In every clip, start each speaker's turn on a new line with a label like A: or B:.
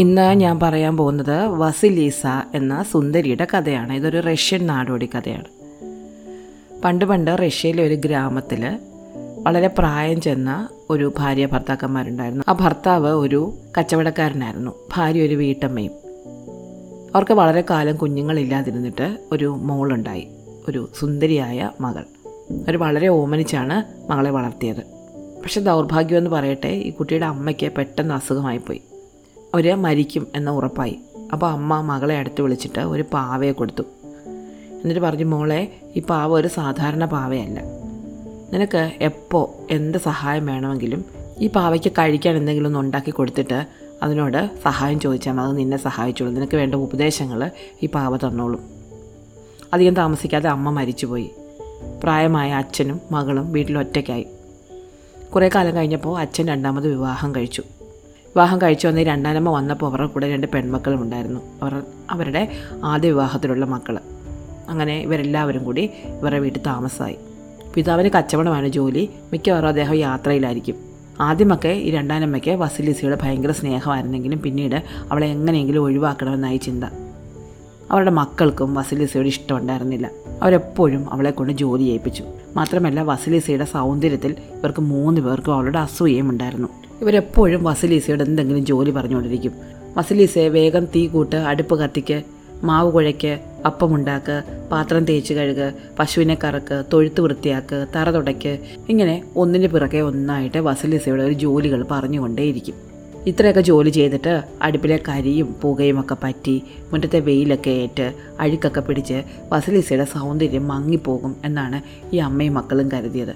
A: ഇന്ന് ഞാൻ പറയാൻ പോകുന്നത് വസിലീസ എന്ന സുന്ദരിയുടെ കഥയാണ്. ഇതൊരു റഷ്യൻ നാടോടി കഥയാണ്. പണ്ട് പണ്ട് റഷ്യയിലെ ഒരു ഗ്രാമത്തിൽ വളരെ പ്രായം ചെന്ന ഒരു ഭാര്യ ഭർത്താക്കന്മാരുണ്ടായിരുന്നു. ആ ഭർത്താവ് ഒരു കച്ചവടക്കാരനായിരുന്നു. ഭാര്യ ഒരു വീട്ടമ്മയും. അവർക്ക് വളരെ കാലം കുഞ്ഞുങ്ങളില്ലാതിരുന്നിട്ട് ഒരു മോളുണ്ടായി. ഒരു സുന്ദരിയായ മകൾ. അവർ വളരെ ഓമനിച്ചാണ് മകളെ വളർത്തിയത്. പക്ഷെ ദൗർഭാഗ്യമെന്ന് പറയട്ടെ ഈ കുട്ടിയുടെ അമ്മയ്ക്ക് പെട്ടെന്ന് അസുഖമായിപ്പോയി. അവർ മരിക്കും എന്ന ഉറപ്പായി. അപ്പോൾ അമ്മ മകളെ അടുത്ത് വിളിച്ചിട്ട് ഒരു പാവയെ കൊടുത്തു. എന്നിട്ട് പറഞ്ഞു മോളെ ഈ പാവ ഒരു സാധാരണ പാവയല്ല. നിനക്ക് എപ്പോൾ എന്ത് സഹായം വേണമെങ്കിലും ഈ പാവയ്ക്ക് കഴിക്കാൻ എന്തെങ്കിലും ഒന്ന് ഉണ്ടാക്കി കൊടുത്തിട്ട് അതിനോട് സഹായം ചോദിച്ചാൽ അത് നിന്നെ സഹായിച്ചോളൂ. നിനക്ക് വേണ്ട ഉപദേശങ്ങൾ ഈ പാവ തന്നോളും. അധികം താമസിക്കാതെ അമ്മ മരിച്ചുപോയി. പ്രായമായ അച്ഛനും മകളും വീട്ടിൽ ഒറ്റയ്ക്കായി. കുറേ കാലം കഴിഞ്ഞപ്പോൾ അച്ഛൻ രണ്ടാമത് വിവാഹം കഴിച്ചു. വിവാഹം കഴിച്ചു വന്ന രണ്ടാനമ്മ വന്നപ്പോൾ അവരുടെ കൂടെ രണ്ട് പെൺമക്കളും ഉണ്ടായിരുന്നു. അവർ അവരുടെ ആദ്യ വിവാഹത്തിലുള്ള മക്കൾ അങ്ങനെ ഇവരെല്ലാവരും കൂടി ഇവരുടെ വീട്ടിൽ താമസമായി. പിതാവിന് കച്ചവടമാണ് ജോലി. മിക്കവാറും അദ്ദേഹം യാത്രയിലായിരിക്കും. ആദ്യമൊക്കെ ഈ രണ്ടാനമ്മയ്ക്ക് വസിലിസിയുടെ ഭയങ്കര സ്നേഹമായിരുന്നെങ്കിലും പിന്നീട് അവളെ എങ്ങനെയെങ്കിലും ഒഴിവാക്കണമെന്നായി ചിന്ത. അവരുടെ മക്കൾക്കും വസിലിസയോട് ഇഷ്ടമുണ്ടായിരുന്നില്ല അവരെപ്പോഴും അവളെ കൊണ്ട് ജോലി ചെയ്യിപ്പിച്ചു മാത്രമല്ല വസിലിസയുടെ സൗന്ദര്യത്തിൽ ഇവർക്ക് മൂന്ന് പേർക്കും അവളുടെ അസൂയയും ഉണ്ടായിരുന്നു. ഇവരെപ്പോഴും വസലീസയുടെ എന്തെങ്കിലും ജോലി പറഞ്ഞുകൊണ്ടിരിക്കും. വസിലീസയെ വേഗം തീ കൂട്ട് അടുപ്പ് കത്തിക്ക് മാവ് കുഴയ്ക്ക് അപ്പമുണ്ടാക്ക് പാത്രം തേച്ച് കഴുക് പശുവിനെ കറക്ക് തൊഴുത്ത് വൃത്തിയാക്ക് തറ തുടയ്ക്ക് ഇങ്ങനെ ഒന്നിന് പിറകെ ഒന്നായിട്ട് വസലീസയുടെ ഒരു ജോലികൾ പറഞ്ഞുകൊണ്ടേയിരിക്കും. ഇത്രയൊക്കെ ജോലി ചെയ്തിട്ട് അടുപ്പിലെ കരിയും പുകയും ഒക്കെ പറ്റി മുറ്റത്തെ വെയിലൊക്കെ ഏറ്റ് അഴുക്കൊക്കെ പിടിച്ച് വസലീസയുടെ സൗന്ദര്യം മങ്ങിപ്പോകും എന്നാണ് ഈ അമ്മയും മക്കളും കരുതിയത്.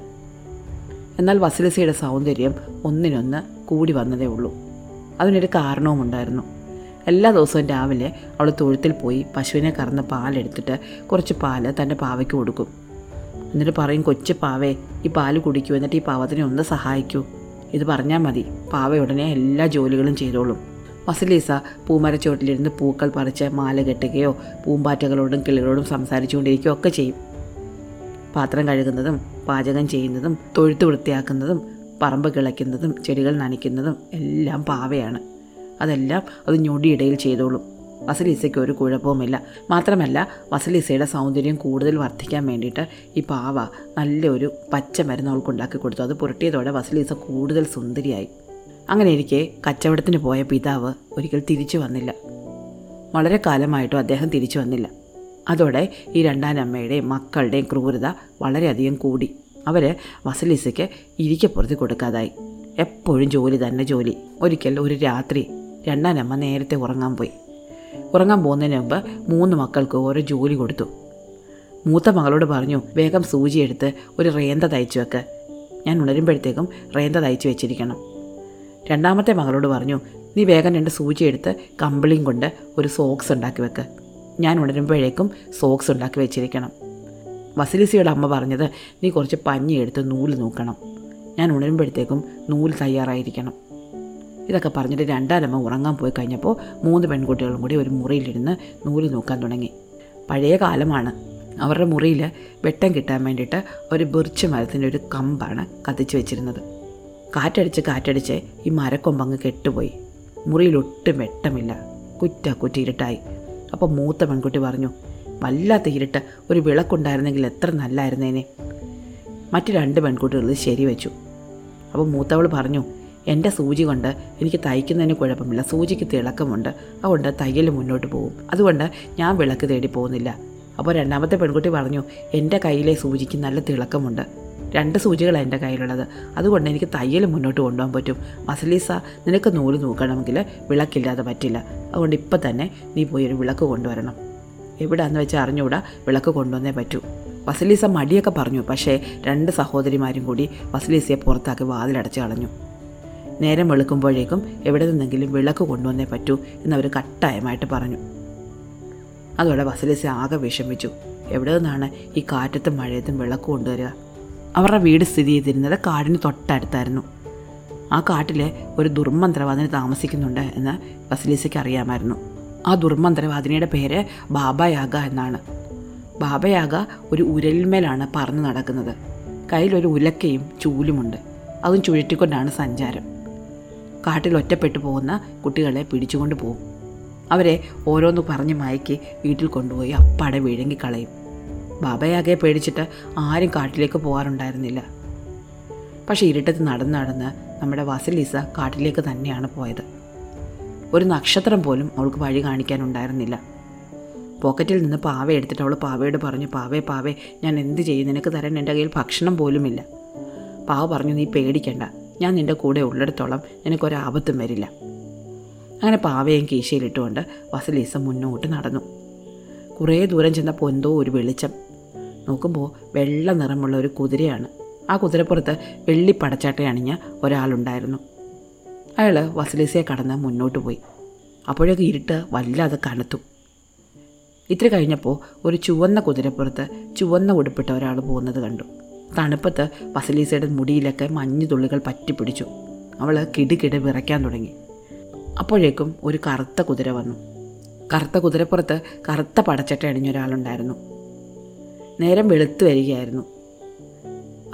A: എന്നാൽ വസലീസയുടെ സൗന്ദര്യം ഒന്നിനൊന്ന് കൂടി വന്നതേ ഉള്ളൂ. അതിനൊരു കാരണവുമുണ്ടായിരുന്നു എല്ലാ ദിവസവും രാവിലെ അവൾ തൊഴുത്തിൽ പോയി പശുവിനെ കറന്ന് പാലെടുത്തിട്ട് കുറച്ച് പാൽ തന്റെ പാവയ്ക്ക് കൊടുക്കും. എന്നിട്ട് പറയും കൊച്ചു പാവേ ഈ പാൽ കുടിക്കൂ എന്നിട്ട് ഈ പാവത്തിനെ ഒന്ന് സഹായിക്കൂ. ഇത് പറഞ്ഞാൽ മതി പാവ ഉടനെ എല്ലാ ജോലികളും ചെയ്തോളും. വസലീസ പൂമരച്ചുവട്ടിലിരുന്ന് പൂക്കൾ പറിച്ച് മാല കെട്ടുകയോ പൂമ്പാറ്റകളോടും കിളികളോടും സംസാരിച്ചുകൊണ്ടിരിക്കുകയോ ഒക്കെ ചെയ്യും. പാത്രം കഴുകുന്നതും പാചകം ചെയ്യുന്നതും തൊഴുത്ത് വൃത്തിയാക്കുന്നതും പറമ്പ് കിളയ്ക്കുന്നതും ചെടികൾ നനയ്ക്കുന്നതും എല്ലാം പാവയാണ്. അതെല്ലാം അത് ഞൊടിയിടയിൽ ചെയ്തോളും. വസലീസയ്ക്ക് ഒരു കുഴപ്പവുമില്ല. മാത്രമല്ല വസലീസയുടെ സൗന്ദര്യം കൂടുതൽ വർദ്ധിക്കാൻ വേണ്ടിയിട്ട് ഈ പാവ നല്ലൊരു പച്ച മരുന്ന് അവൾക്ക് ഉണ്ടാക്കി കൊടുത്തു. അത് പുരട്ടിയതോടെ വസലീസ കൂടുതൽ സുന്ദരിയായി. അങ്ങനെ ഇരിക്കെ കച്ചവടത്തിന് പോയ പിതാവ് ഒരിക്കൽ തിരിച്ചു വന്നില്ല. വളരെ കാലമായിട്ടും അദ്ദേഹം തിരിച്ചു വന്നില്ല. അതോടെ ഈ രണ്ടാനമ്മയുടെയും മക്കളുടെയും ക്രൂരത വളരെയധികം കൂടി. അവർ വസലീസയ്ക്ക് ഇരിക്കപ്പുറത്ത് കൊടുക്കാതായി. എപ്പോഴും ജോലി തന്നെ ജോലി. ഒരിക്കൽ ഒരു രാത്രി രണ്ടാനമ്മ നേരത്തെ ഉറങ്ങാൻ പോയി. ഉറങ്ങാൻ പോകുന്നതിന് മുമ്പ് മൂന്ന് മക്കൾക്ക് ഓരോ ജോലി കൊടുത്തു. മൂത്ത മകളോട് പറഞ്ഞു വേഗം സൂചി എടുത്ത് ഒരു റേന്ത തയ്ച്ചു വെക്ക്. ഞാൻ ഉണരുമ്പോഴത്തേക്കും റേന്ത തയ്ച്ചു വെച്ചിരിക്കണം. രണ്ടാമത്തെ മകളോട് പറഞ്ഞു നീ വേഗം രണ്ട് സൂചി എടുത്ത് കമ്പിളിയും കൊണ്ട് ഒരു സോക്സ് ഉണ്ടാക്കി വെക്ക്. ഞാൻ ഉണരുമ്പോഴേക്കും സോക്സ് ഉണ്ടാക്കി വെച്ചിരിക്കണം. വസിലിസിയുടെ അമ്മ പറഞ്ഞത് നീ കുറച്ച് പഞ്ഞി എടുത്ത് നൂൽ നോക്കണം. ഞാൻ ഉണരുമ്പോഴത്തേക്കും നൂൽ തയ്യാറായിരിക്കണം. ഇതൊക്കെ പറഞ്ഞിട്ട് രണ്ടാലമ്മ ഉറങ്ങാൻ പോയി കഴിഞ്ഞപ്പോൾ മൂന്ന് പെൺകുട്ടികളും കൂടി ഒരു മുറിയിലിരുന്ന് നൂൽ നോക്കാൻ തുടങ്ങി. പഴയ കാലമാണ്. അവരുടെ മുറിയിൽ വെട്ടം കിട്ടാൻ വേണ്ടിയിട്ട് ഒരു ബിർച്ച് മരത്തിന്റെ ഒരു കമ്പാണ് കത്തിച്ച് വെച്ചിരുന്നത്. കാറ്റടിച്ച് കാറ്റടിച്ച് ഈ മരക്കൊമ്പങ്ങ് കെട്ടുപോയി. മുറിയിലൊട്ടും വെട്ടമില്ല. കുറ്റ ഇരുട്ടായി അപ്പോൾ മൂത്ത പെൺകുട്ടി പറഞ്ഞു വല്ലാത്ത ഇരുട്ട്. ഒരു വിളക്കുണ്ടായിരുന്നെങ്കിൽ എത്ര നല്ലായിരുന്നേനെ. മറ്റു രണ്ട് പെൺകുട്ടികൾ ശരി വെച്ചു. അപ്പോൾ മൂത്തവൾ പറഞ്ഞു എന്റെ സൂചി കൊണ്ട് എനിക്ക് തയ്ക്കുന്നതിന് കുഴപ്പമില്ല. സൂചിക്ക് തിളക്കമുണ്ട്. അതുകൊണ്ട് തയ്യൽ മുന്നോട്ട് പോകും. അതുകൊണ്ട് ഞാൻ വിളക്ക് തേടി പോകുന്നില്ല. അപ്പോൾ രണ്ടാമത്തെ പെൺകുട്ടി പറഞ്ഞു എന്റെ കയ്യിലെ സൂചിക്ക് നല്ല തിളക്കമുണ്ട്. രണ്ട് സൂചികളാണ് എന്റെ കയ്യിലുള്ളത്. അതുകൊണ്ട് എനിക്ക് തയ്യൽ മുന്നോട്ട് കൊണ്ടുപോകാൻ പറ്റും. മസലീസ നിനക്ക് നൂൽ നോക്കണമെങ്കിൽ വിളക്കില്ലാതെ പറ്റില്ല. അതുകൊണ്ട് ഇപ്പം തന്നെ നീ പോയി ഒരു വിളക്ക് കൊണ്ടുവരണം. എവിടാന്ന് വെച്ചാൽ അറിഞ്ഞുകൂടാ വിളക്ക് കൊണ്ടുവന്നേ പറ്റൂ. വസലീസ മടിയൊക്കെ പറഞ്ഞു. പക്ഷേ രണ്ട് സഹോദരിമാരും കൂടി വസലീസയെ പുറത്താക്കി വാതിലടച്ച് കളഞ്ഞു. നേരം വെളുക്കുമ്പോഴേക്കും എവിടെ നിന്നെങ്കിലും വിളക്ക് കൊണ്ടുവന്നേ പറ്റൂ എന്നവർ കട്ടായമായിട്ട് പറഞ്ഞു. അതോടെ വസലീസ ആകെ വിഷമിച്ചു. എവിടെ നിന്നാണ് ഈ കാറ്റത്തും മഴയത്തും വിളക്ക് കൊണ്ടുവരിക? അവരുടെ വീട് സ്ഥിതി ചെയ്തിരുന്നത് കാടിന് തൊട്ടടുത്തായിരുന്നു. ആ കാട്ടിലെ ഒരു ദുർമന്ത്രവാദിന് താമസിക്കുന്നുണ്ട് എന്ന് വസലീസയ്ക്ക് അറിയാമായിരുന്നു. ആ ദുർമന്ത്രവാദിനിയുടെ പേര് ബാബയാഗ എന്നാണ്. ബാബയാഗ ഒരു ഉരലിന്മേലാണ് പറന്ന് നടക്കുന്നത്. കയ്യിലൊരു ഉലക്കയും ചൂലുമുണ്ട്. അതും ചുഴറ്റിക്കൊണ്ടാണ് സഞ്ചാരം. കാട്ടിൽ ഒറ്റപ്പെട്ടു പോകുന്ന കുട്ടികളെ പിടിച്ചുകൊണ്ട് പോകും അവരെ ഓരോന്ന് പറഞ്ഞ് മയക്കി വീട്ടിൽ കൊണ്ടുപോയി അപ്പാടെ വിഴുങ്ങി കളയും. ബാബയാകെ പേടിച്ചിട്ട് ആരും കാട്ടിലേക്ക് പോകാറുണ്ടായിരുന്നില്ല. പക്ഷേ ഇരുട്ടത്ത് നടന്ന് നടന്ന് നമ്മുടെ വസലീസ കാട്ടിലേക്ക് തന്നെയാണ് പോയത്. ഒരു നക്ഷത്രം പോലും അവൾക്ക് വഴി കാണിക്കാനുണ്ടായിരുന്നില്ല. പോക്കറ്റിൽ നിന്ന് പാവ എടുത്തിട്ട് അവൾ പാവയോട് പറഞ്ഞു പാവേ പാവേ ഞാൻ എന്ത് ചെയ്യും? നിനക്ക് തരാൻ എന്റെ കയ്യിൽ ഭക്ഷണം പോലുമില്ല. പാവ പറഞ്ഞു നീ പേടിക്കണ്ട. ഞാൻ നിന്റെ കൂടെ ഉള്ളിടത്തോളം നിനക്കൊരാപത്തും വരില്ല. അങ്ങനെ പാവയും കീശയിലിട്ടുകൊണ്ട് വസലീസ മുന്നോട്ട് നടന്നു. കുറേ ദൂരം ചെന്നപ്പോൾ എന്തോ ഒരു വെളിച്ചം. നോക്കുമ്പോൾ വെള്ള നിറമുള്ള ഒരു കുതിരയാണ്. ആ കുതിരപ്പുറത്ത് വെള്ളി പടച്ചാട്ടയണിഞ്ഞ ഒരാളുണ്ടായിരുന്നു. അയാൾ വസലീസയെ കടന്ന് മുന്നോട്ട് പോയി. അപ്പോഴേക്ക് ഇരുട്ട് വല്ലാതെ കനത്തു. ഇത്ര കഴിഞ്ഞപ്പോൾ ഒരു ചുവന്ന കുതിരപ്പുറത്ത് ചുവന്ന ഉടുപ്പിട്ട ഒരാൾ പോകുന്നത് കണ്ടു. തണുപ്പത്ത് വസലീസയുടെ മുടിയിലൊക്കെ മഞ്ഞുതുള്ളികൾ പറ്റിപ്പിടിച്ചു. അവൾ കിടുകിട വിറയ്ക്കാൻ തുടങ്ങി. അപ്പോഴേക്കും ഒരു കറുത്ത കുതിര വന്നു. കറുത്ത കുതിരപ്പുറത്ത് കറുത്ത പടച്ചട്ട അണിഞ്ഞ ഒരാളുണ്ടായിരുന്നു. നേരം വെളുത്തു വരികയായിരുന്നു.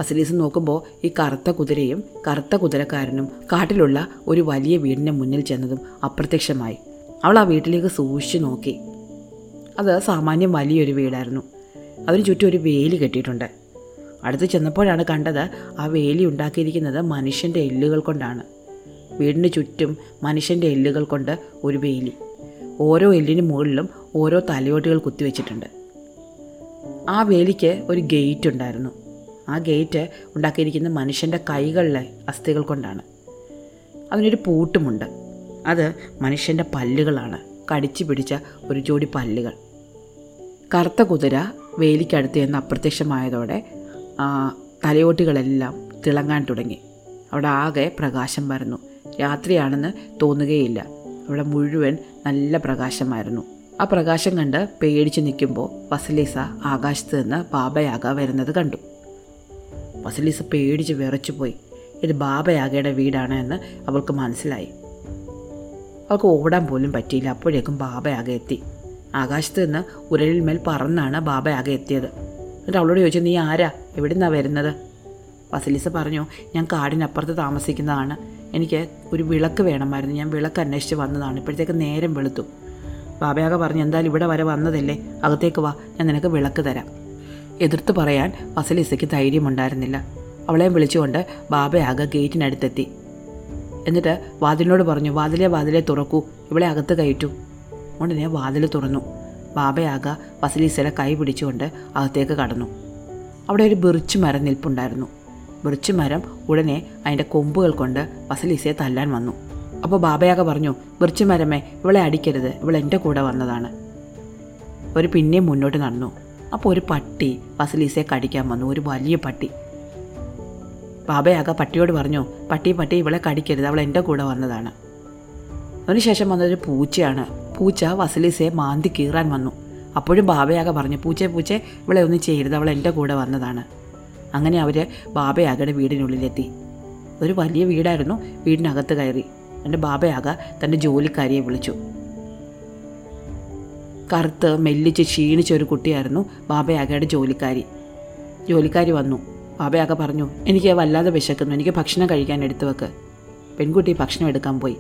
A: വസലീസ് നോക്കുമ്പോൾ ഈ കറുത്ത കുതിരയും കറുത്ത കുതിരക്കാരനും കാട്ടിലുള്ള ഒരു വലിയ വീടിന്റെ മുന്നിൽ ചെന്നതും അപ്രത്യക്ഷമായി. അവൾ ആ വീട്ടിലേക്ക് സൂക്ഷിച്ചു നോക്കി. അത് സാമാന്യം വലിയൊരു വീടായിരുന്നു. അതിന് ചുറ്റും ഒരു വേലി കെട്ടിയിട്ടുണ്ട്. അടുത്ത് ചെന്നപ്പോഴാണ് കണ്ടത് ആ വേലി ഉണ്ടാക്കിയിരിക്കുന്നത് മനുഷ്യന്റെ എല്ലുകൾ കൊണ്ടാണ്. വീടിന് ചുറ്റും മനുഷ്യന്റെ എല്ലുകൾ കൊണ്ട് ഒരു വേലി. ഓരോ എല്ലിന് മുകളിലും ഓരോ തലയോട്ടുകൾ കുത്തിവെച്ചിട്ടുണ്ട്. ആ വേലിക്ക് ഒരു ഗേറ്റ് ഉണ്ടായിരുന്നു. ആ ഗേറ്റ് ഉണ്ടാക്കിയിരിക്കുന്ന മനുഷ്യന്റെ കൈകളിലെ അസ്ഥികൾ കൊണ്ടാണ്. അതിനൊരു പൂട്ടുമുണ്ട്. അത് മനുഷ്യന്റെ പല്ലുകളാണ്. കടിച്ചു പിടിച്ച ഒരു ജോഡി പല്ലുകൾ. കറുത്ത കുതിര വേലിക്കടുത്ത് എന്ന് അപ്രത്യക്ഷമായതോടെ തലയോട്ടികളെല്ലാം തിളങ്ങാൻ തുടങ്ങി. അവിടെ ആകെ പ്രകാശം വരുന്നു രാത്രിയാണെന്ന് തോന്നുകയില്ല. അവിടെ മുഴുവൻ നല്ല പ്രകാശമായിരുന്നു. ആ പ്രകാശം കണ്ട് പേടിച്ചു നിൽക്കുമ്പോൾ വസലീസ ആകാശത്ത് നിന്ന് ബാബയാക വരുന്നത് കണ്ടു. വസലീസ പേടിച്ച് വിറച്ചു പോയി. ഇത് ബാബയാകയുടെ വീടാണ് എന്ന് അവൾക്ക് മനസ്സിലായി. അവൾക്ക് ഓടാൻ പോലും പറ്റിയില്ല. അപ്പോഴേക്കും ബാബയാക എത്തി. ആകാശത്ത് നിന്ന് ഉരലിൽ മേൽ പറന്നാണ് ബാബയാക എത്തിയത്. എന്നിട്ട് അവളോട് ചോദിച്ചു നീ ആരാ? എവിടുന്നാ വരുന്നത്? വസലീസ പറഞ്ഞു ഞാൻ കാടിനപ്പുറത്ത് താമസിക്കുന്നതാണ്. എനിക്ക് ഒരു വിളക്ക് വേണമായിരുന്നു. ഞാൻ വിളക്ക് അന്വേഷിച്ച് വന്നതാണ്. ഇപ്പോഴത്തേക്ക് നേരം വെളുത്തു. ബാബയാക പറഞ്ഞു എന്തായാലും ഇവിടെ വരെ വന്നതല്ലേ. അകത്തേക്ക് വാ. ഞാൻ നിനക്ക് വിളക്ക് തരാം. എതിർത്ത് പറയാൻ വസലീസയ്ക്ക് ധൈര്യമുണ്ടായിരുന്നില്ല. അവളെ വിളിച്ചുകൊണ്ട് ബാബയാകെ ഗേറ്റിനടുത്തെത്തി. എന്നിട്ട് വാതിലിനോട് പറഞ്ഞു വാതിലെ വാതിലെ തുറക്കൂ ഇവളെ അകത്ത് കയറ്റൂ. ഉടനെ വാതിൽ തുറന്നു. ബാബയാക വസലീസയുടെ കൈ പിടിച്ചുകൊണ്ട് അകത്തേക്ക് കടന്നു. അവിടെ ഒരു ബിർച്ച് മരം നിൽപ്പുണ്ടായിരുന്നു. ബിർച്ച് മരം ഉടനെ അതിന്റെ കൊമ്പുകൾ കൊണ്ട് വസലീസയെ തല്ലാൻ വന്നു. അപ്പോൾ ബാബയാക പറഞ്ഞു ബിർച്ച് മരമേ ഇവളെ അടിക്കരുത് ഇവൾ എന്റെ കൂടെ വന്നതാണ്. ഒരു പിന്നെയും മുന്നോട്ട് നടന്നു. അപ്പോൾ ഒരു പട്ടി വസലീസയെ കടിക്കാൻ വന്നു ഒരു വലിയ പട്ടി. ബാബയാക പട്ടിയോട് പറഞ്ഞു പട്ടി പട്ടി ഇവളെ കടിക്കരുത് അവൾ എന്റെ കൂടെ വന്നതാണ്. അതിനുശേഷം വന്നൊരു പൂച്ചയാണ്. പൂച്ച വസലീസയെ മാന്തി കീറാൻ വന്നു. അപ്പോഴും ബാബയാക പറഞ്ഞു പൂച്ചേ പൂച്ചേ ഇവളെ ഒന്നും ചെയ്യരുത് അവൾ എന്റെ കൂടെ വന്നതാണ്. അങ്ങനെ അവർ ബാബയാകയുടെ വീടിനുള്ളിലെത്തി. ഒരു വലിയ വീടായിരുന്നു വീടിനകത്ത് കയറി. എന്റെ ബാബയാക തന്റെ ജോലിക്കാരിയെ വിളിച്ചു. കറുത്ത് മെല്ലിച്ച് ക്ഷീണിച്ച ഒരു കുട്ടിയായിരുന്നു ബാബയാകയുടെ ജോലിക്കാരി. ജോലിക്കാരി വന്നു. ബാബയാക പറഞ്ഞു എനിക്ക് വല്ലാതെ വിശക്കുന്നു. എനിക്ക് ഭക്ഷണം കഴിക്കാൻ എടുത്തു വെക്ക്. പെൺകുട്ടി ഭക്ഷണം എടുക്കാൻ പോയി.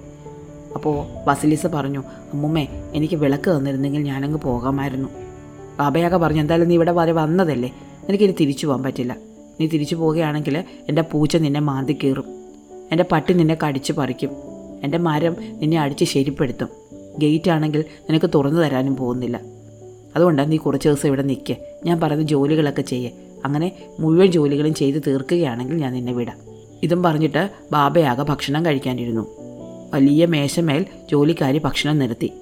A: അപ്പോൾ വസലീസ പറഞ്ഞു അമ്മുമ്മേ എനിക്ക് വിളക്ക് തന്നിരുന്നെങ്കിൽ ഞാനങ്ങ് പോകാമായിരുന്നു. ബാബയാക പറഞ്ഞു എന്തായാലും നീ ഇവിടെ വരെ വന്നതല്ലേ? എനിക്കിനി തിരിച്ചു പോകാൻ പറ്റില്ല. നീ തിരിച്ചു പോവുകയാണെങ്കിൽ എന്റെ പൂച്ച നിന്നെ മാന്തി കീറും. എന്റെ പട്ടി നിന്നെ കടിച്ചു പറിക്കും. എന്റെ മരം നിന്നെ അടിച്ച് ശരിപ്പെടുത്തും. ഗേറ്റ് ആണെങ്കിൽ നിനക്ക് തുറന്നു തരാനും പോകുന്നില്ല. അതുകൊണ്ട് നീ കുറച്ച് ദിവസം ഇവിടെ നിൽക്കുക ഞാൻ പറയുന്ന ജോലികളൊക്കെ ചെയ്യേ. അങ്ങനെ മുഴുവൻ ജോലികളും ചെയ്ത് തീർക്കുകയാണെങ്കിൽ ഞാൻ നിന്നെ വിടാം. ഇതും പറഞ്ഞിട്ട് ബാബയാകെ ഭക്ഷണം കഴിക്കാനിരുന്നു. വലിയ മേശമേൽ ജോലിക്കാരി ഭക്ഷണം നിർത്തി.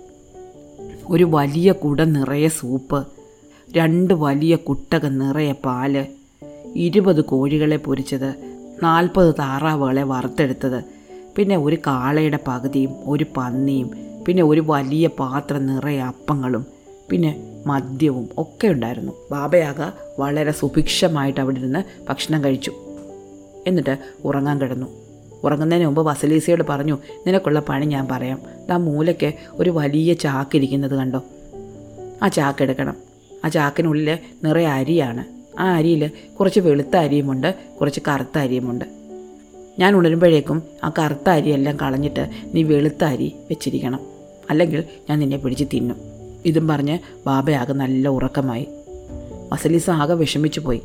A: ഒരു വലിയ കുട നിറയെ സൂപ്പ് രണ്ട് വലിയ കുട്ടക നിറയെ പാൽ ഇരുപത് കോഴികളെ പൊരിച്ചത് നാൽപ്പത് താറാവുകളെ വറുത്തെടുത്തത് പിന്നെ ഒരു കാളയുടെ പകുതിയും ഒരു പന്നിയും പിന്നെ ഒരു വലിയ പാത്രം നിറയെ അപ്പങ്ങളും പിന്നെ മദ്യവും ഒക്കെ ഉണ്ടായിരുന്നു. ബാബയാക വളരെ സുഭിക്ഷമായിട്ട് അവിടെ ഇരുന്ന് ഭക്ഷണം കഴിച്ചു. എന്നിട്ട് ഉറങ്ങാൻ കിടന്നു. ഉറങ്ങുന്നതിന് മുമ്പ് വസലീസയോട് പറഞ്ഞു നിനക്കുള്ള പണി ഞാൻ പറയാം. ആ മൂലയ്ക്ക് ഒരു വലിയ ചാക്ക് ചാക്കിരിക്കുന്നത് കണ്ടോ? ആ ചാക്ക് എടുക്കണം. ആ ചാക്കിനുള്ളിൽ നിറയെ അരിയാണ്. ആ അരിയിൽ കുറച്ച് വെളുത്ത അരിയുമുണ്ട് കുറച്ച് കറുത്ത അരിയുമുണ്ട്. ഞാൻ ഉണരുമ്പോഴേക്കും ആ കറുത്ത അരിയെല്ലാം കളഞ്ഞിട്ട് നീ വെളുത്ത അരി വെച്ചിരിക്കണം. അല്ലെങ്കിൽ ഞാൻ നിന്നെ പിടിച്ച് തിന്നും. ഇതും പറഞ്ഞ് ബാബയാകെ നല്ല ഉറക്കമായി. വസലീസ ആകെ വിഷമിച്ചു പോയി.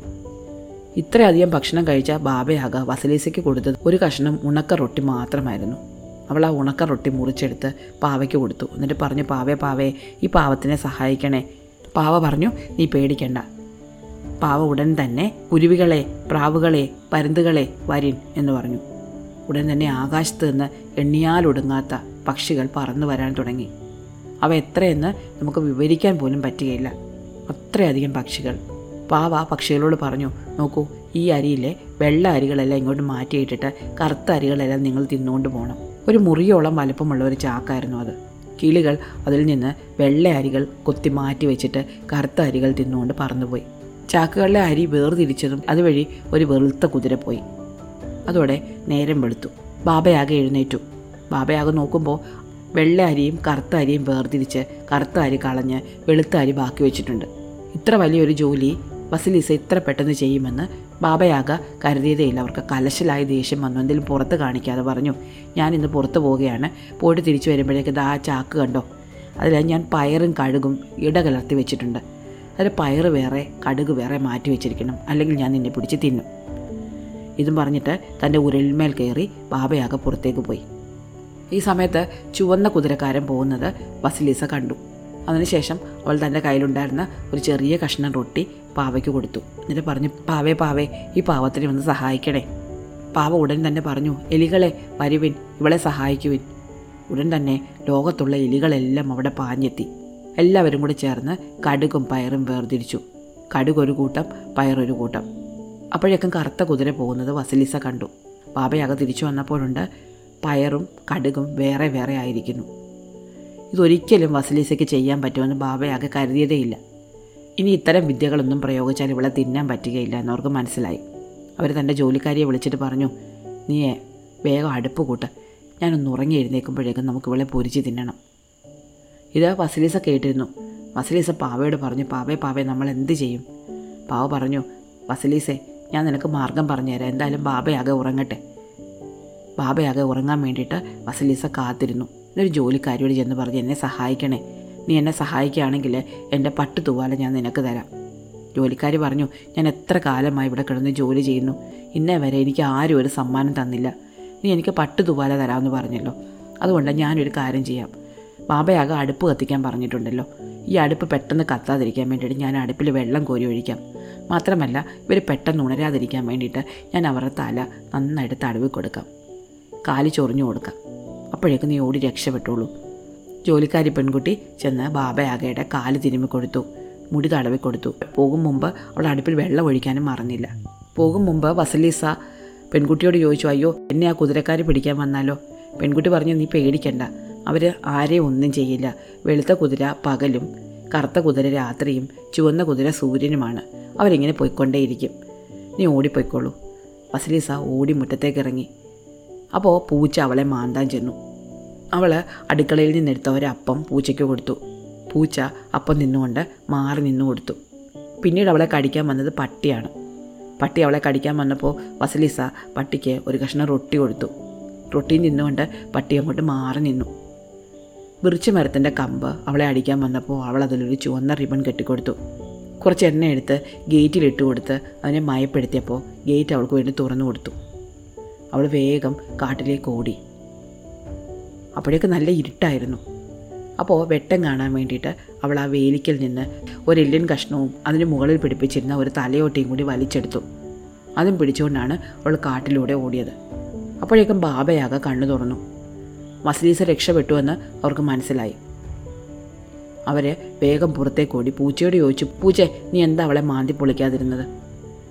A: ഇത്രയധികം ഭക്ഷണം കഴിച്ച ബാബയാകെ വസലീസയ്ക്ക് കൊടുത്തത് ഒരു കഷ്ണം ഉണക്ക റൊട്ടി മാത്രമായിരുന്നു. അവൾ ആ ഉണക്ക റൊട്ടി മുറിച്ചെടുത്ത് പാവയ്ക്ക് കൊടുത്തു. എന്നിട്ട് പറഞ്ഞു പാവേ പാവേ ഈ പാവത്തിനെ സഹായിക്കണേ. പാവ പറഞ്ഞു നീ പേടിക്കണ്ട. പാവ ഉടൻ തന്നെ കുരുവികളെ പ്രാവുകളെ പരുന്തുകളെ വരിൻ എന്ന് പറഞ്ഞു. ഉടൻ തന്നെ ആകാശത്ത് നിന്ന് എണ്ണിയാലൊടുങ്ങാത്ത പക്ഷികൾ പറന്നു വരാൻ തുടങ്ങി. അവ എത്രയെന്ന് നമുക്ക് വിവരിക്കാൻ പോലും പറ്റുകയില്ല. അത്രയധികം പക്ഷികൾ. പാവ പക്ഷികളോട് പറഞ്ഞു നോക്കൂ ഈ അരിയിലെ വെള്ള അരികളെല്ലാം ഇങ്ങോട്ട് മാറ്റിയിട്ടിട്ട് കറുത്ത അരികളെല്ലാം നിങ്ങൾ തിന്നുകൊണ്ട് പോകണം ഒരു മുറിയോളം വലുപ്പമുള്ള ഒരു ചാക്കായിരുന്നു അത്. കിളികൾ അതിൽ നിന്ന് വെള്ള അരികൾ കൊത്തി മാറ്റി വെച്ചിട്ട് കറുത്ത അരികൾ തിന്നുകൊണ്ട് പറന്നുപോയി. ചാക്കുകളിലെ അരി വേർതിരിച്ചതും അതുവഴി ഒരു വെളുത്ത കുതിര പോയി. അതോടെ നേരം വെളുത്തു. ബാബയാകെ എഴുന്നേറ്റു. ബാബയാകെ നോക്കുമ്പോൾ വെള്ള അരിയും കറുത്ത അരിയും വേർതിരിച്ച് കറുത്ത അരി കളഞ്ഞ് വെളുത്ത അരി ബാക്കി വെച്ചിട്ടുണ്ട്. ഇത്ര വലിയൊരു ജോലി വസലീസ ഇത്ര പെട്ടെന്ന് ചെയ്യുമെന്ന് ബാബയാക കരുതിയതേയില്ല. അവർക്ക് കലശലായ ദേഷ്യം വന്നു. എന്തെങ്കിലും പുറത്ത് കാണിക്കാതെ പറഞ്ഞു ഞാൻ ഇന്ന് പുറത്ത് പോവുകയാണ്. പോയിട്ട് തിരിച്ചു വരുമ്പോഴേക്ക് ആ ചാക്ക് കണ്ടോ? അതിൽ ഞാൻ പയറും കഴുകും ഇടകലർത്തി വെച്ചിട്ടുണ്ട്. അതിൽ പയറ് വേറെ കടുക് വേറെ മാറ്റി വെച്ചിരിക്കണം. അല്ലെങ്കിൽ ഞാൻ നിന്നെ പിടിച്ച് തിന്നും. ഇതും പറഞ്ഞിട്ട് തന്റെ ഉരലിന്മേൽ കയറി ബാബയാക പുറത്തേക്ക് പോയി. ഈ സമയത്ത് ചുവന്ന കുതിരക്കാരൻ പോകുന്നത് വസിലീസ കണ്ടു. അതിനുശേഷം അവൾ തന്റെ കയ്യിലുണ്ടായിരുന്ന ഒരു ചെറിയ കഷ്ണം റൊട്ടി പാവയ്ക്ക് കൊടുത്തു. എന്നിട്ട് പറഞ്ഞു പാവേ പാവേ ഈ പാവത്തിനെ വന്ന് സഹായിക്കണേ. പാവ ഉടൻ തന്നെ പറഞ്ഞു എലികളെ വരുവിൻ ഇവളെ സഹായിക്കുവിൻ. ഉടൻ തന്നെ ലോകത്തുള്ള എലികളെല്ലാം അവിടെ പാഞ്ഞെത്തി. എല്ലാവരും കൂടി ചേർന്ന് കടുകും പയറും വേർതിരിച്ചു. കടുക് ഒരു കൂട്ടം പയറൊരു കൂട്ടം. അപ്പോഴേക്കും കറുത്ത കുതിര പോകുന്നത് വസലിസ കണ്ടു. ബാബയാകെ തിരിച്ചു വന്നപ്പോഴുണ്ട് പയറും കടുകും വേറെ വേറെ ആയിരിക്കുന്നു. ഇതൊരിക്കലും വസലീസയ്ക്ക് ചെയ്യാൻ പറ്റുമെന്ന് ബാബയാകെ കരുതിയതേയില്ല. ഇനി ഇത്തരം വിദ്യകളൊന്നും പ്രയോഗിച്ചാൽ ഇവളെ തിന്നാൻ പറ്റുകയില്ല എന്നവർക്ക് മനസ്സിലായി. അവർ തന്റെ ജോലിക്കാരിയെ വിളിച്ചിട്ട് പറഞ്ഞു നീയേ വേഗം അടുപ്പ് കൂട്ട്. ഞാനൊന്ന് ഉറങ്ങി എഴുന്നേക്കുമ്പോഴേക്കും നമുക്ക് ഇവളെ പൊരിച്ച് തിന്നണം. ഇത് വസലീസ കേട്ടിരുന്നു. വസലീസ പാവയോട് പറഞ്ഞു പാവേ പാവേ നമ്മൾ എന്ത് ചെയ്യും? പാവ പറഞ്ഞു വസലീസേ ഞാൻ നിനക്ക് മാർഗം പറഞ്ഞുതരാം എന്തായാലും ബാബയാകെ ഉറങ്ങട്ടെ. ബാബയാകെ ഉറങ്ങാൻ വേണ്ടിയിട്ട് വസലീസ കാത്തിരുന്നു. എന്നൊരു ജോലിക്കാരിയോട് ചെന്ന് പറഞ്ഞ് എന്നെ സഹായിക്കണേ. നീ എന്നെ സഹായിക്കുകയാണെങ്കിൽ എന്റെ പട്ട് തൂവാല ഞാൻ നിനക്ക് തരാം. ജോലിക്കാരി പറഞ്ഞു ഞാൻ എത്ര കാലമായി ഇവിടെ കിടന്ന് ജോലി ചെയ്യുന്നു. ഇന്നേ വരെ എനിക്ക് ആരും ഒരു സമ്മാനം തന്നില്ല. നീ എനിക്ക് പട്ട് തൂവാല തരാമെന്ന് പറഞ്ഞല്ലോ. അതുകൊണ്ട് ഞാനൊരു കാര്യം ചെയ്യാം. ബാബയാകെ അടുപ്പ് കത്തിക്കാൻ പറഞ്ഞിട്ടുണ്ടല്ലോ. ഈ അടുപ്പ് പെട്ടെന്ന് കത്താതിരിക്കാൻ വേണ്ടിയിട്ട് ഞാൻ അടുപ്പിൽ വെള്ളം കോരി ഒഴിക്കാം. മാത്രമല്ല ഇവർ പെട്ടെന്ന് ഉണരാതിരിക്കാൻ വേണ്ടിയിട്ട് ഞാൻ അവരുടെ തല നന്നായിട്ട് തടവി കൊടുക്കാം. കാൽ ചൊറിഞ്ഞു കൊടുക്കാം. അപ്പോഴേക്കും നീ ഓടി രക്ഷപ്പെട്ടുള്ളൂ. ജോലിക്കാരി പെൺകുട്ടി ചെന്ന് ബാബയാകയുടെ കാൽ തിരുമ്മി കൊടുത്തു. മുടി തടവി കൊടുത്തു. പോകും മുമ്പ് അവൾ അടുപ്പിൽ വെള്ളം ഒഴിക്കാനും മറന്നില്ല. പോകും മുമ്പ് വസലീസ പെൺകുട്ടിയോട് ചോദിച്ചു അയ്യോ എന്നെ ആ കുതിരക്കാരി പിടിക്കാൻ വന്നാലോ? പെൺകുട്ടി പറഞ്ഞു നീ പേടിക്കണ്ട. അവർ ആരെയും ഒന്നും ചെയ്യില്ല. വെളുത്ത കുതിര പകലും കറുത്ത കുതിര രാത്രിയും ചുവന്ന കുതിര സൂര്യനുമാണ്. അവരിങ്ങനെ പോയിക്കൊണ്ടേയിരിക്കും. നീ ഓടിപ്പോയിക്കോളൂ. വസലീസ ഓടി മുറ്റത്തേക്ക് ഇറങ്ങി. അപ്പോൾ പൂച്ച അവളെ മാന്താൻ ചെന്നു. അവൾ അടുക്കളയിൽ നിന്നെടുത്ത ഒരപ്പം പൂച്ചയ്ക്ക് കൊടുത്തു. പൂച്ച അപ്പം നിന്നുകൊണ്ട് മാറി നിന്നു കൊടുത്തു. പിന്നീട് അവളെ കടിക്കാൻ വന്നത് പട്ടിയാണ്. പട്ടി അവളെ കടിക്കാൻ വന്നപ്പോൾ വസലിസ പട്ടിക്ക് ഒരു കഷ്ണം റൊട്ടി കൊടുത്തു. റൊട്ടി നിന്നുകൊണ്ട് പട്ടി അങ്ങോട്ട് മാറി നിന്നു. വിറിച്ച മരത്തിന്റെ കമ്പ് അവളെ അടിക്കാൻ വന്നപ്പോൾ അവൾ അതിലൊരു ചുവന്ന റിബൺ കെട്ടിക്കൊടുത്തു. കുറച്ച് എണ്ണ എടുത്ത് ഗേറ്റിലിട്ട് കൊടുത്ത് അവനെ മയപ്പെടുത്തിയപ്പോൾ ഗേറ്റ് അവൾക്ക് വേണ്ടി തുറന്നു കൊടുത്ു അവൾ വേഗം കാട്ടിലേക്ക് ഓടി. അപ്പോഴേക്ക് നല്ല ഇരുട്ടായിരുന്നു. അപ്പോൾ വെട്ടം കാണാൻ വേണ്ടിയിട്ട് അവൾ ആ വേലിക്കൽ നിന്ന് ഒരു എല്ലിൻ കഷ്ണവും അതിന് മുകളിൽ പിടിപ്പിച്ചിരുന്ന ഒരു തലയോട്ടിയും കൂടി വലിച്ചെടുത്തു. അതും പിടിച്ചുകൊണ്ടാണ് അവൾ കാട്ടിലൂടെ ഓടിയത്. അപ്പോഴേക്കും ബാബയാകെ കണ്ണു തുറന്നു. മസലീസ രക്ഷപ്പെട്ടുവെന്ന് അവർക്ക് മനസ്സിലായി. അവർ വേഗം പുറത്തേക്കോടി പൂച്ചയോട് ചോദിച്ചു പൂച്ച നീ എന്താ അവളെ മാന്തി പൊളിക്കാതിരുന്നത്?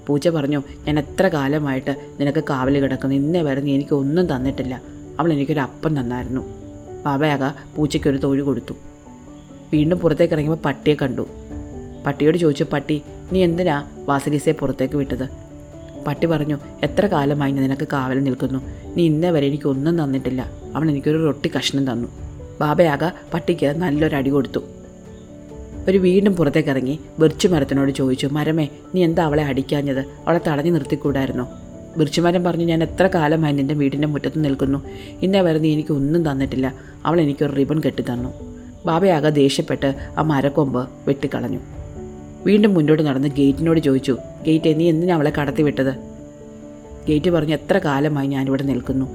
A: പൂച്ച പറഞ്ഞു ഞാൻ എത്ര കാലമായിട്ട് നിനക്ക് കാവൽ കിടക്കുന്നു? ഇന്നേ വരെ നീ എനിക്ക് ഒന്നും തന്നിട്ടില്ല. അവൾ എനിക്കൊരു അപ്പം തന്നായിരുന്നു. ബാബയാക പൂച്ചയ്ക്കൊരു തൊഴി കൊടുത്തു. വീണ്ടും പുറത്തേക്ക് ഇറങ്ങിയപ്പോൾ പട്ടിയെ കണ്ടു. പട്ടിയോട് ചോദിച്ചു പട്ടി നീ എന്തിനാ വാസലീസയെ പുറത്തേക്ക് വിട്ടത്? പട്ടി പറഞ്ഞു എത്ര കാലമായി ഞാൻ നിനക്ക് കാവൽ നിൽക്കുന്നു? നീ ഇന്നേ വരെ എനിക്ക് ഒന്നും തന്നിട്ടില്ല. അവൾ എനിക്കൊരു റൊട്ടി കഷ്ണം തന്നു. ബാബയാക പട്ടിക്ക് നല്ലൊരു അടി കൊടുത്തു. ഒരു വീണ്ടും പുറത്തേക്ക് ഇറങ്ങി ബിർച്ചുമരത്തിനോട് മരത്തിനോട് ചോദിച്ചു മരമേ നീ എന്താ അവളെ അടിക്കാഞ്ഞത്? അവളെ തടഞ്ഞു നിർത്തിക്കൂടായിരുന്നോ? ബിർച്ചുമരം പറഞ്ഞു ഞാൻ എത്ര കാലമായി നിന്റെ വീടിന്റെ മുറ്റത്ത് നിൽക്കുന്നു. ഇന്നേ വരെ നീ എനിക്ക് ഒന്നും തന്നിട്ടില്ല. അവൾ എനിക്കൊരു റിബൺ കെട്ടി തന്നു. ബാബയാകെ ദേഷ്യപ്പെട്ട് ആ മരക്കൊമ്പ് വെട്ടിക്കളഞ്ഞു. വീണ്ടും മുന്നോട്ട് നടന്ന് ഗേറ്റിനോട് ചോദിച്ചു ഗേറ്റ് നീ എന്തിനാ അവളെ കടത്തി വിട്ടത് ഗേറ്റ് പറഞ്ഞു എത്ര കാലമായി ഞാനിവിടെ നിൽക്കുന്നു.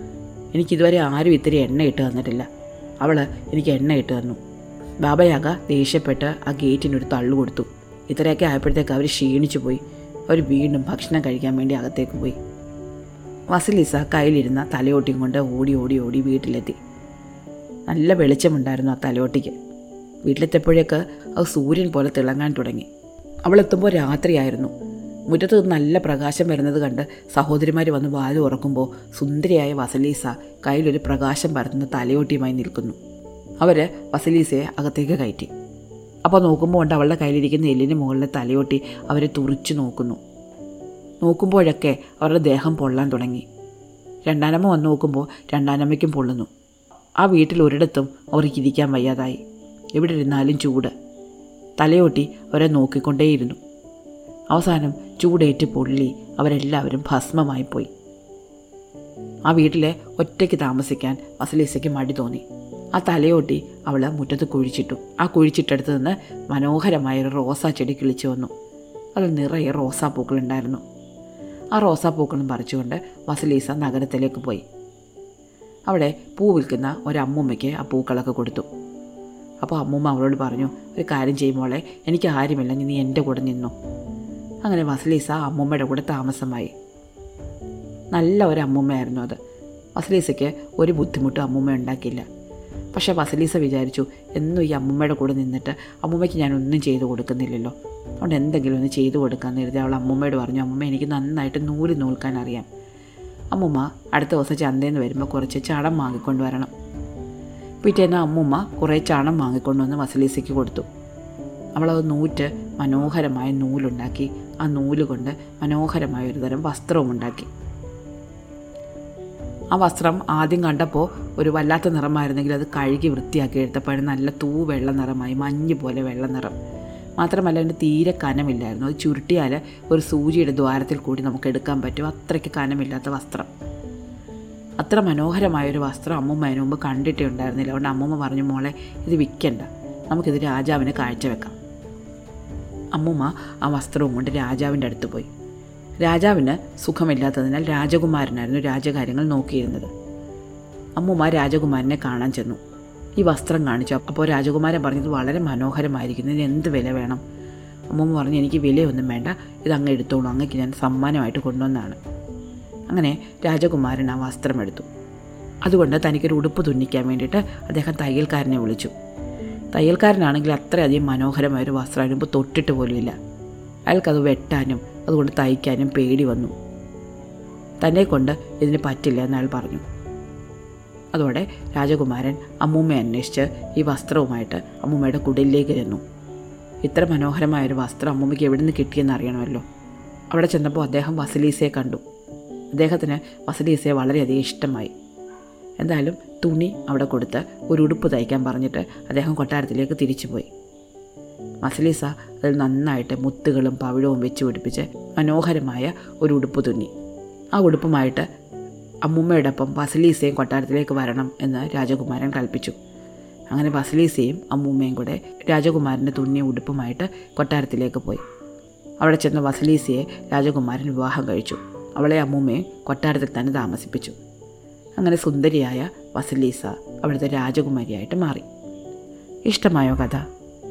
A: എനിക്കിതുവരെ ആരും ഇത്തിരി എണ്ണ ഇട്ട് തന്നിട്ടില്ല. അവൾ എനിക്ക് എണ്ണ ഇട്ട് തന്നു. ബാബയാക ദേഷ്യപ്പെട്ട് ആ ഗേറ്റിനൊരു തള്ളു കൊടുത്തു. ഇത്രയൊക്കെ ആയപ്പോഴത്തേക്ക് അവർ ക്ഷീണിച്ചു പോയി. അവർ വീണ്ടും ഭക്ഷണം കഴിക്കാൻ വേണ്ടി അകത്തേക്ക് പോയി. വസലിസ കയ്യിലിരുന്ന തലയോട്ടിയും കൊണ്ട് ഓടി ഓടി ഓടി വീട്ടിലെത്തി. നല്ല വെളിച്ചമുണ്ടായിരുന്നു ആ തലയോട്ടിക്ക്. വീട്ടിലെത്തിയപ്പോഴേക്ക് അത് സൂര്യൻ പോലെ തിളങ്ങാൻ തുടങ്ങി. അവളെത്തുമ്പോൾ രാത്രിയായിരുന്നു. മുറ്റത്ത് നല്ല പ്രകാശം വരുന്നത് കണ്ട് സഹോദരിമാർ വന്ന് വാൽ ഉറക്കുമ്പോൾ സുന്ദരിയായ വസലീസ കയ്യിലൊരു പ്രകാശം പരത്തുന്ന തലയോട്ടിയുമായി നിൽക്കുന്നു. അവർ വസലീസയെ അകത്തേക്ക് കയറ്റി. അപ്പോൾ നോക്കുമ്പോൾ കൊണ്ട് അവളുടെ കയ്യിലിരിക്കുന്ന എല്ലിന് മുകളിലെ തലയോട്ടി അവരെ തുറിച്ചു നോക്കുന്നു. നോക്കുമ്പോഴൊക്കെ അവരുടെ ദേഹം പൊള്ളാൻ തുടങ്ങി. രണ്ടാനമ്മ വന്ന് നോക്കുമ്പോൾ രണ്ടാനമ്മയ്ക്കും പൊള്ളുന്നു. ആ വീട്ടിൽ ഒരിടത്തും അവർക്ക് ഇരിക്കാൻ വയ്യാതായി. എവിടെ ഇരുന്നാലും ചൂട്. തലയോട്ടി അവരെ നോക്കിക്കൊണ്ടേയിരുന്നു. അവസാനം ചൂടേറ്റ് പൊള്ളി അവരെല്ലാവരും ഭസ്മമായി പോയി. ആ വീട്ടിലെ ഒറ്റയ്ക്ക് താമസിക്കാൻ വസലീസയ്ക്ക് മടി തോന്നി. ആ തലയോട്ടി അവൾ മുറ്റത്ത് കുഴിച്ചിട്ടു. ആ കുഴിച്ചിട്ടടുത്ത് നിന്ന് മനോഹരമായൊരു റോസാ ചെടി കിളിച്ചു വന്നു. അതിൽ നിറയെ റോസാപ്പൂക്കളുണ്ടായിരുന്നു ആ റോസാപ്പൂക്കളും പറിച്ചുകൊണ്ട് വസലീസ നഗരത്തിലേക്ക് പോയി. അവിടെ പൂ വിൽക്കുന്ന ഒരമ്മൂമ്മയ്ക്ക് ആ പൂക്കളൊക്കെ കൊടുത്തു. അപ്പോൾ അമ്മൂമ്മ അവളോട് പറഞ്ഞു ഒരു കാര്യം ചെയ്യുമ്പോളെ എനിക്ക് ആരുമില്ല നീ എന്റെ കൂടെ നിന്നു. അങ്ങനെ വസലീസ അമ്മൂമ്മയുടെ കൂടെ താമസമായി. നല്ല ഒരു അമ്മൂമ്മയായിരുന്നു അത്. വസലീസയ്ക്ക് ഒരു ബുദ്ധിമുട്ടും അമ്മൂമ്മ ഉണ്ടാക്കിയില്ല. പക്ഷേ വസലീസ വിചാരിച്ചു എന്നും ഈ അമ്മൂമ്മയുടെ കൂടെ നിന്നിട്ട് അമ്മൂമ്മയ്ക്ക് ഞാനൊന്നും ചെയ്തു കൊടുക്കുന്നില്ലല്ലോ. അതുകൊണ്ട് എന്തെങ്കിലും ഒന്ന് ചെയ്തു കൊടുക്കാമെന്ന് കരുതി അവൾ അമ്മൂമ്മയോട് പറഞ്ഞു അമ്മൂമ്മ എനിക്ക് നന്നായിട്ട് നൂൽ നൂൽക്കാൻ അറിയാം. അമ്മൂമ്മ അടുത്ത ദിവസം ചന്തയിൽ വരുമ്പോൾ കുറച്ച് ചടം വാങ്ങിക്കൊണ്ട് വരണം. പിറ്റേന്ന് അമ്മൂമ്മ കുറേ ചാണം ചണം വാങ്ങിക്കൊണ്ടുവന്ന് വസലീസയ്ക്ക് കൊടുത്തു. അവളത് നൂറ്റ് മനോഹരമായ നൂലുണ്ടാക്കി ആ നൂൽ കൊണ്ട് മനോഹരമായ ഒരു തരം വസ്ത്രവും ഉണ്ടാക്കി. ആ വസ്ത്രം ആദ്യം കണ്ടപ്പോൾ ഒരു വല്ലാത്ത നിറമായിരുന്നെങ്കിൽ അത് കഴുകി വൃത്തിയാക്കി എടുത്തപ്പോഴും നല്ല തൂ വെള്ള നിറമായി മഞ്ഞ് പോലെ വെള്ള നിറം. മാത്രമല്ല അതിന് തീരെ കനമില്ലായിരുന്നു. അത് ചുരുട്ടിയാൽ ഒരു സൂചിയുടെ ദ്വാരത്തിൽ കൂടി നമുക്ക് എടുക്കാൻ പറ്റും. അത്രയ്ക്ക് കനമില്ലാത്ത വസ്ത്രം. അത്ര മനോഹരമായൊരു വസ്ത്രം അമ്മൂമ്മ അതിന് മുമ്പ് കണ്ടിട്ടേ ഉണ്ടായിരുന്നില്ല. അതുകൊണ്ട് അമ്മൂമ്മ പറഞ്ഞു മോളെ ഇത് വിൽക്കണ്ട നമുക്കിത് രാജാവിന് കാഴ്ചവെക്കാം. അമ്മൂമ്മ ആ വസ്ത്രവും കൊണ്ട് രാജാവിന്റെ അടുത്ത് പോയി. രാജാവിന് സുഖമില്ലാത്തതിനാൽ രാജകുമാരനായിരുന്നു രാജകാര്യങ്ങൾ നോക്കിയിരുന്നത്. അമ്മുമാർ രാജകുമാരനെ കാണാൻ ചെന്നു. ഈ വസ്ത്രം കാണിച്ചു. അപ്പോൾ രാജകുമാരൻ പറഞ്ഞത് വളരെ മനോഹരമായിരിക്കുന്നു. ഇതിന് എന്ത് വില വേണം? അമ്മൂമ്മ പറഞ്ഞു എനിക്ക് വിലയൊന്നും വേണ്ട. ഇത് അങ്ങ് എടുത്തോളൂ. അങ്ങക്ക് ഞാൻ സമ്മാനമായിട്ട് കൊണ്ടുവന്നാണ്. അങ്ങനെ രാജകുമാരൻ ആ വസ്ത്രം എടുത്തു. അതുകൊണ്ട് തനിക്കൊരു ഉടുപ്പ് തുന്നിക്കാൻ വേണ്ടിയിട്ട് അദ്ദേഹം തയ്യൽക്കാരനെ വിളിച്ചു. തയ്യൽക്കാരനാണെങ്കിൽ അത്രയധികം മനോഹരമായൊരു വസ്ത്രം അതിനുമ്പോൾ തൊട്ടിട്ട് പോലുമില്ല അയാൾക്കത് വെട്ടാനും അതുകൊണ്ട് തയ്ക്കാനും പേടി വന്നു. തന്നെ കൊണ്ട് ഇതിന് പറ്റില്ല എന്നയാൾ പറഞ്ഞു. അതോടെ രാജകുമാരൻ അമ്മൂമ്മയെ അന്വേഷിച്ച് ഈ വസ്ത്രവുമായിട്ട് അമ്മൂമ്മയുടെ കുടിലേക്ക് ചെന്നു. ഇത്ര മനോഹരമായൊരു വസ്ത്രം അമ്മൂമ്മയ്ക്ക് എവിടെ നിന്ന് കിട്ടിയെന്ന് അറിയണമല്ലോ. അവിടെ ചെന്നപ്പോൾ അദ്ദേഹം വസലീസയെ കണ്ടു. അദ്ദേഹത്തിന് വസലീസയെ വളരെയധികം ഇഷ്ടമായി. എന്തായാലും തുണി അവിടെ കൊടുത്ത് ഒരു ഉടുപ്പ് തയ്ക്കാൻ പറഞ്ഞിട്ട് അദ്ദേഹം കൊട്ടാരത്തിലേക്ക് തിരിച്ചുപോയി. മസലീസ അതിൽ നന്നായിട്ട് മുത്തുകളും പവിഴവും വെച്ച് പിടിപ്പിച്ച് മനോഹരമായ ഒരു ഉടുപ്പ് തുന്നി. ആ ഉടുപ്പുമായിട്ട് അമ്മൂമ്മയോടൊപ്പം വസലീസയും കൊട്ടാരത്തിലേക്ക് വരണം എന്ന് രാജകുമാരൻ കൽപ്പിച്ചു. അങ്ങനെ വസലീസയും അമ്മൂമ്മയും കൂടെ രാജകുമാരന്റെ തുന്നിയ ഉടുപ്പുമായിട്ട് കൊട്ടാരത്തിലേക്ക് പോയി. അവിടെ ചെന്ന വസലീസയെ രാജകുമാരൻ വിവാഹം കഴിച്ചു. അവളെ അമ്മൂമ്മയെ കൊട്ടാരത്തിൽ തന്നെ താമസിപ്പിച്ചു. അങ്ങനെ സുന്ദരിയായ വസലീസ അവിടുത്തെ രാജകുമാരിയായിട്ട് മാറി. ഇഷ്ടമായോ കഥ?